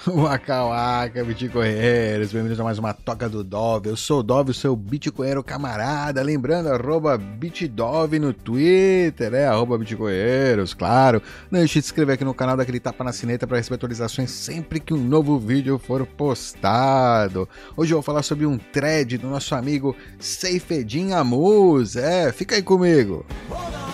Waka waka, bitcoinheiros, bem-vindos a mais uma Toca do Dove. Eu sou o Dove, seu bitcoinheiro camarada. Lembrando, arroba bitdove no Twitter, é, arroba bitcoinheiros, claro. Não deixe de se inscrever aqui no canal, daquele tapa na sineta para receber atualizações sempre que um novo vídeo for postado. Hoje eu vou falar sobre um thread do nosso amigo Seifedin Amuz. É, fica aí comigo. Música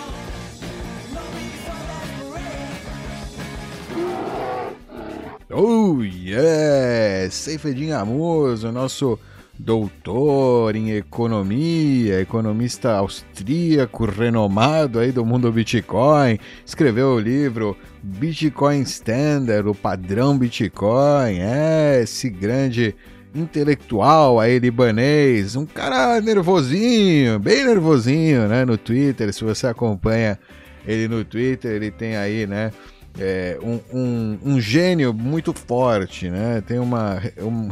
Oh yeah! Seifedin Amoso, nosso doutor em economia, economista austríaco renomado aí do mundo Bitcoin, escreveu o livro Bitcoin Standard, o padrão Bitcoin. É, esse grande intelectual aí libanês, um cara nervosinho, bem nervosinho, né, no Twitter, se você acompanha ele no Twitter, ele tem aí, né, é, um, um, um, gênio muito forte, né? Tem uma. Um...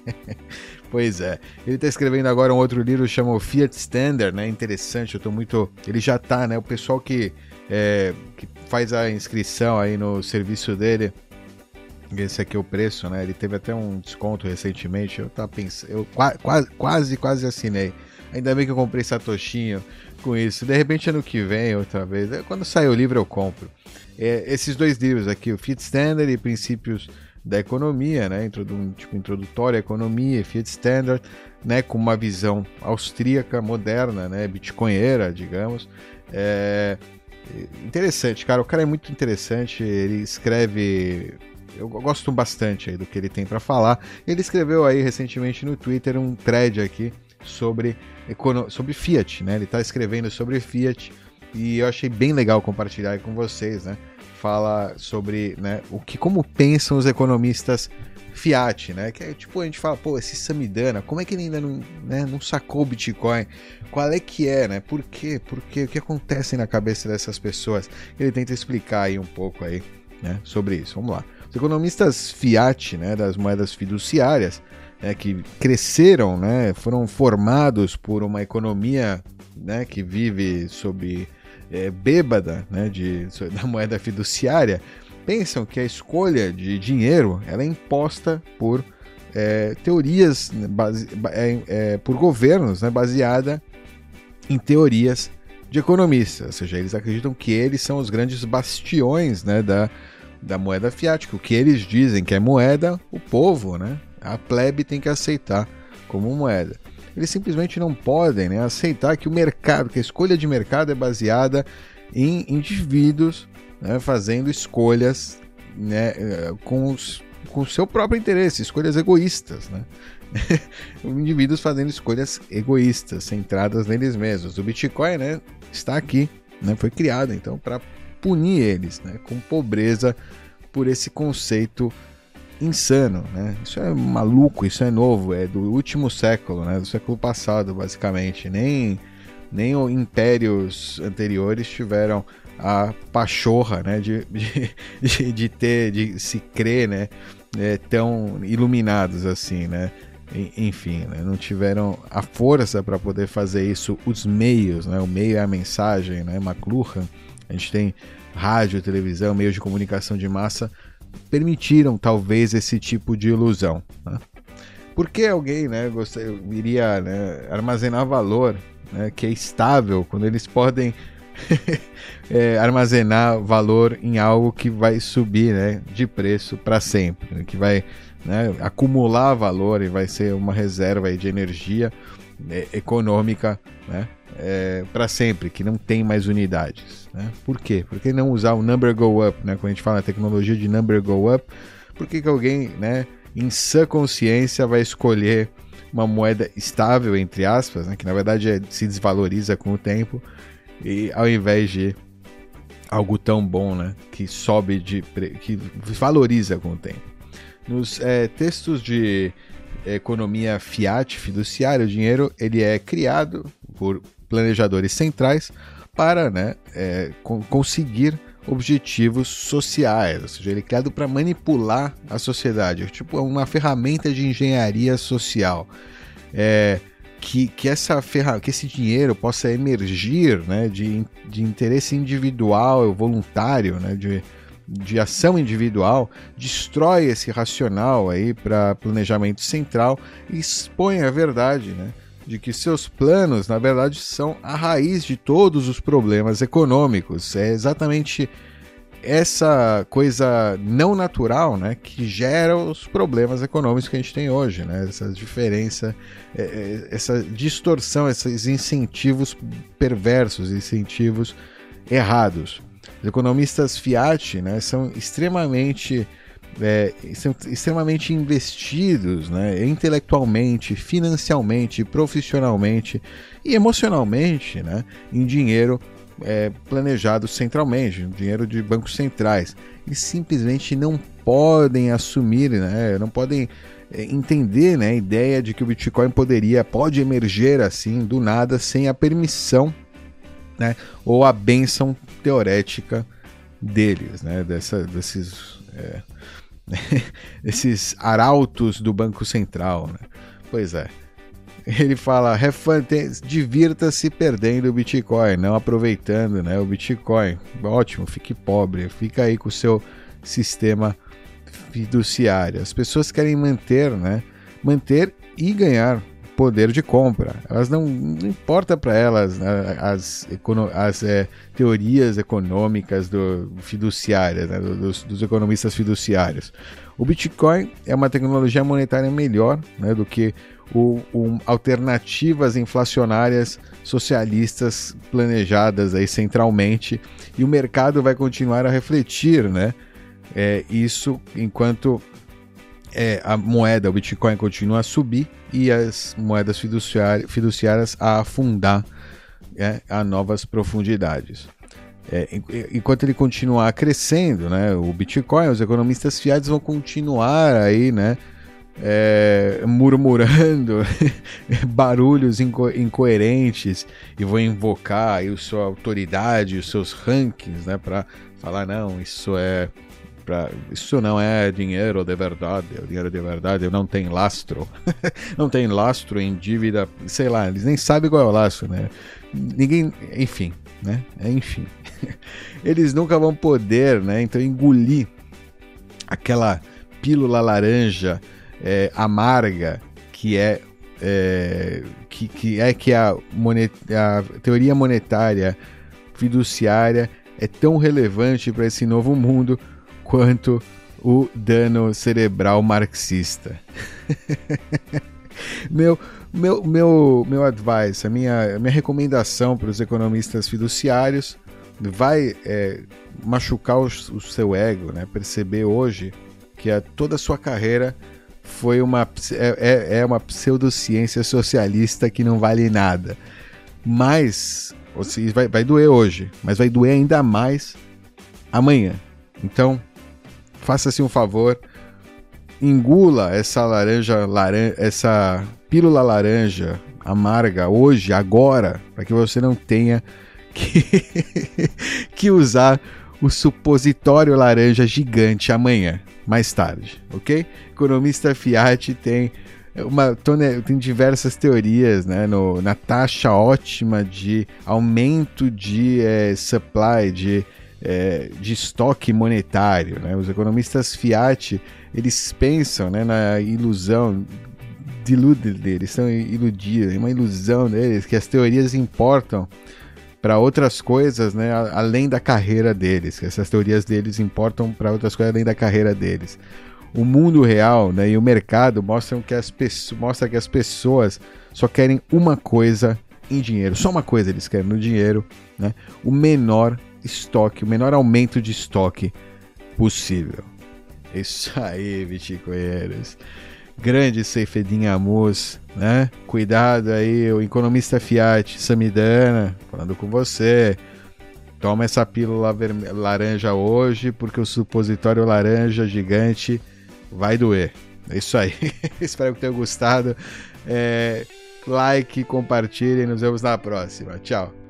pois é. Ele está escrevendo agora um outro livro chamado Fiat Standard, né? Interessante, eu estou muito. Ele já está, né? O pessoal que, é, que faz a inscrição aí no serviço dele. Esse aqui é o preço, né? Ele teve até um desconto recentemente. Eu tava pensando. Eu quase, quase, quase assinei. Ainda bem que eu comprei Satoshinho com isso. De repente, ano que vem, outra vez. Quando sair o livro, eu compro. É, esses dois livros aqui, o Fiat Standard e Princípios da Economia, né? Introdu tipo, introdutória à economia, Fiat Standard, né? Com uma visão austríaca, moderna, né? Bitcoinheira, digamos. É interessante, cara. O cara é muito interessante. Ele escreve eu gosto bastante aí do que ele tem para falar. Ele escreveu aí recentemente no Twitter um thread aqui sobre, sobre Fiat, né? Ele está escrevendo sobre Fiat e eu achei bem legal compartilhar com vocês, né? Fala sobre né, o que, como pensam os economistas Fiat, né? Que é tipo, a gente fala, pô, esse Samidana, como é que ele ainda não, né, não sacou o Bitcoin? Qual é que é, né? Por quê? Por quê? O que acontece na cabeça dessas pessoas? Ele tenta explicar aí um pouco aí, né, sobre isso. Vamos lá. Os economistas Fiat, né, das moedas fiduciárias, né, que cresceram, né, foram formados por uma economia né, que vive sob é, bêbada né, de, da moeda fiduciária, pensam que a escolha de dinheiro ela é imposta por é, teorias, né, base, é, é, por governos, né, baseada em teorias de economistas, ou seja, eles acreditam que eles são os grandes bastiões né, da, da moeda fiat, que o que eles dizem que é moeda, o povo, né, a plebe tem que aceitar como moeda. Eles simplesmente não podem né, aceitar que o mercado, que a escolha de mercado é baseada em indivíduos né, fazendo escolhas né, eh, com, os, com o seu próprio interesse, escolhas egoístas. Né? indivíduos fazendo escolhas egoístas, centradas neles mesmos. O Bitcoin né, está aqui, né, foi criado então para punir eles né, com pobreza por esse conceito insano, né? Isso é maluco, isso é novo, é do último século, né? Do século passado, basicamente. Nem, nem os impérios anteriores tiveram a pachorra, né? De, de, de ter, de se crer, né? É, tão iluminados assim, né? Enfim, né? não tiveram a força para poder fazer isso, os meios, né? O meio é a mensagem, né? McLuhan, a gente tem rádio, televisão, meios de comunicação de massa permitiram talvez esse tipo de ilusão. Né? Por que alguém né, gostaria, iria né, armazenar valor né, que é estável quando eles podem é, armazenar valor em algo que vai subir né, de preço para sempre, né, que vai né, acumular valor e vai ser uma reserva de energia né, econômica né, é, para sempre, que não tem mais unidades. Né? Por quê? Por que não usar o number go up? Né? Quando a gente fala na tecnologia de number go up, por que, que alguém, né, em sã consciência, vai escolher uma moeda estável, entre aspas, né, que na verdade é, se desvaloriza com o tempo, e ao invés de algo tão bom, né, que sobe de que valoriza com o tempo. Nos é, textos de economia fiat fiduciária, o dinheiro ele é criado por planejadores centrais para né, é, conseguir objetivos sociais, ou seja, ele é criado para manipular a sociedade, é tipo uma ferramenta de engenharia social. É, que, que, essa ferra, que esse dinheiro possa emergir né, de, de interesse individual, voluntário, né, de, de ação individual destrói esse racional aí para planejamento central e expõe a verdade, né? De que seus planos, na verdade, são a raiz de todos os problemas econômicos. É exatamente essa coisa não natural, né, que gera os problemas econômicos que a gente tem hoje, né, essa diferença, é, é, essa distorção, esses incentivos perversos, incentivos errados. Os economistas Fiat né, são extremamente é, extremamente investidos né, intelectualmente, financeiramente, profissionalmente e emocionalmente né, em dinheiro é, planejado centralmente, dinheiro de bancos centrais. E simplesmente não podem assumir, né, não podem é, entender né, a ideia de que o Bitcoin poderia, pode emerger assim do nada sem a permissão né, ou a benção teorética deles, né, dessa, desses, é, esses arautos do Banco Central. Né? Pois é. Ele fala, divirta-se perdendo o Bitcoin, não aproveitando né, o Bitcoin. Ótimo, fique pobre, fica aí com o seu sistema fiduciário. As pessoas querem manter, né? Manter e ganhar poder de compra. Elas não, não importa para elas né, as, as é, teorias econômicas do fiduciárias, né, dos, dos, economistas fiduciários. O Bitcoin é uma tecnologia monetária melhor né, do que o, o, alternativas inflacionárias socialistas planejadas aí centralmente e o mercado vai continuar a refletir, né? É, isso enquanto é, a moeda, o Bitcoin continua a subir e as moedas fiduciárias, fiduciárias a afundar é, a novas profundidades. É, enquanto ele continuar crescendo, né, o Bitcoin, os economistas fiados vão continuar aí, né, é, murmurando barulhos inco incoerentes e vão invocar aí sua autoridade, os seus rankings, né, para falar não, isso é Isso não é dinheiro de verdade. O dinheiro de verdade não tem lastro. não tem lastro em dívida. Sei lá, eles nem sabem qual é o lastro, né? Ninguém. Enfim, né? Enfim. eles nunca vão poder, né? Então, engolir aquela pílula laranja é, amarga que é, é, que, que é que a, monet, a teoria monetária fiduciária é tão relevante para esse novo mundo quanto o dano cerebral marxista. meu, meu, meu, meu advice, a minha, minha recomendação para os economistas fiduciários vai é, machucar o, o, seu ego, né? perceber hoje que a, toda a sua carreira foi uma, é, é, é uma pseudociência socialista que não vale nada. Mas, vai, vai doer hoje, mas vai doer ainda mais amanhã. Então, faça-se um favor, engula essa laranja, laran essa pílula laranja amarga hoje, agora, para que você não tenha que, que usar o supositório laranja gigante amanhã, mais tarde, ok? Economista Fiat tem uma tem diversas teorias né, no, na taxa ótima de aumento de é, supply, de é, de estoque monetário. Né? Os economistas Fiat eles pensam né, na ilusão deles, eles estão iludidos, é uma ilusão deles que as teorias importam para outras coisas, né, além da carreira deles, que essas teorias deles importam para outras coisas além da carreira deles. O mundo real né, e o mercado mostram que as mostra que as pessoas só querem uma coisa em dinheiro, só uma coisa eles querem no dinheiro, né, o menor estoque, o menor aumento de estoque possível. Isso aí, bitcoinheiros. Grande Seifedin Amus, né? Cuidado aí, o economista Fiat Samidana, falando com você. Toma essa pílula laranja hoje, porque o supositório laranja gigante vai doer. É isso aí. Espero que tenham gostado. É, like, compartilhem. Nos vemos na próxima. Tchau.